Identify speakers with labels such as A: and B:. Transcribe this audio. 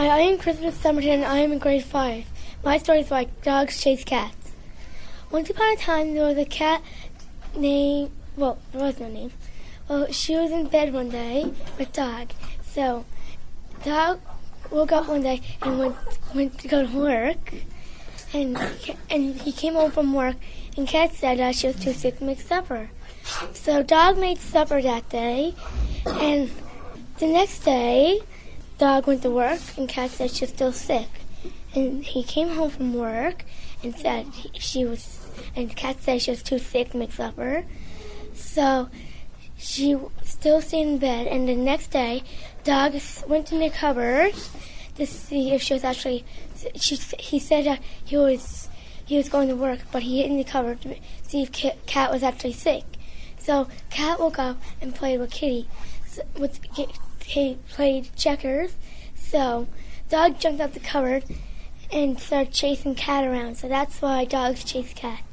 A: Hi, I am Christopher Somerton and I am in grade 5. My story is like dogs chase cats. Once upon a time there was a cat named, well, there was no name. Well, she was in bed one day with dog. So, dog woke up one day and went, went to go to work. And, and he came home from work and cat said uh, she was too sick to make supper. So dog made supper that day and the next day dog went to work and cat said she was still sick. And he came home from work and said he, she was, and cat said she was too sick to make supper. So she still stayed in bed. And the next day, dog went in the cupboard to see if she was actually. She he said he was he was going to work, but he hid in the cupboard to see if cat was actually sick. So cat woke up and played with kitty. With he played checkers. So dog jumped out the cupboard and started chasing cat around. So that's why dogs chase cats.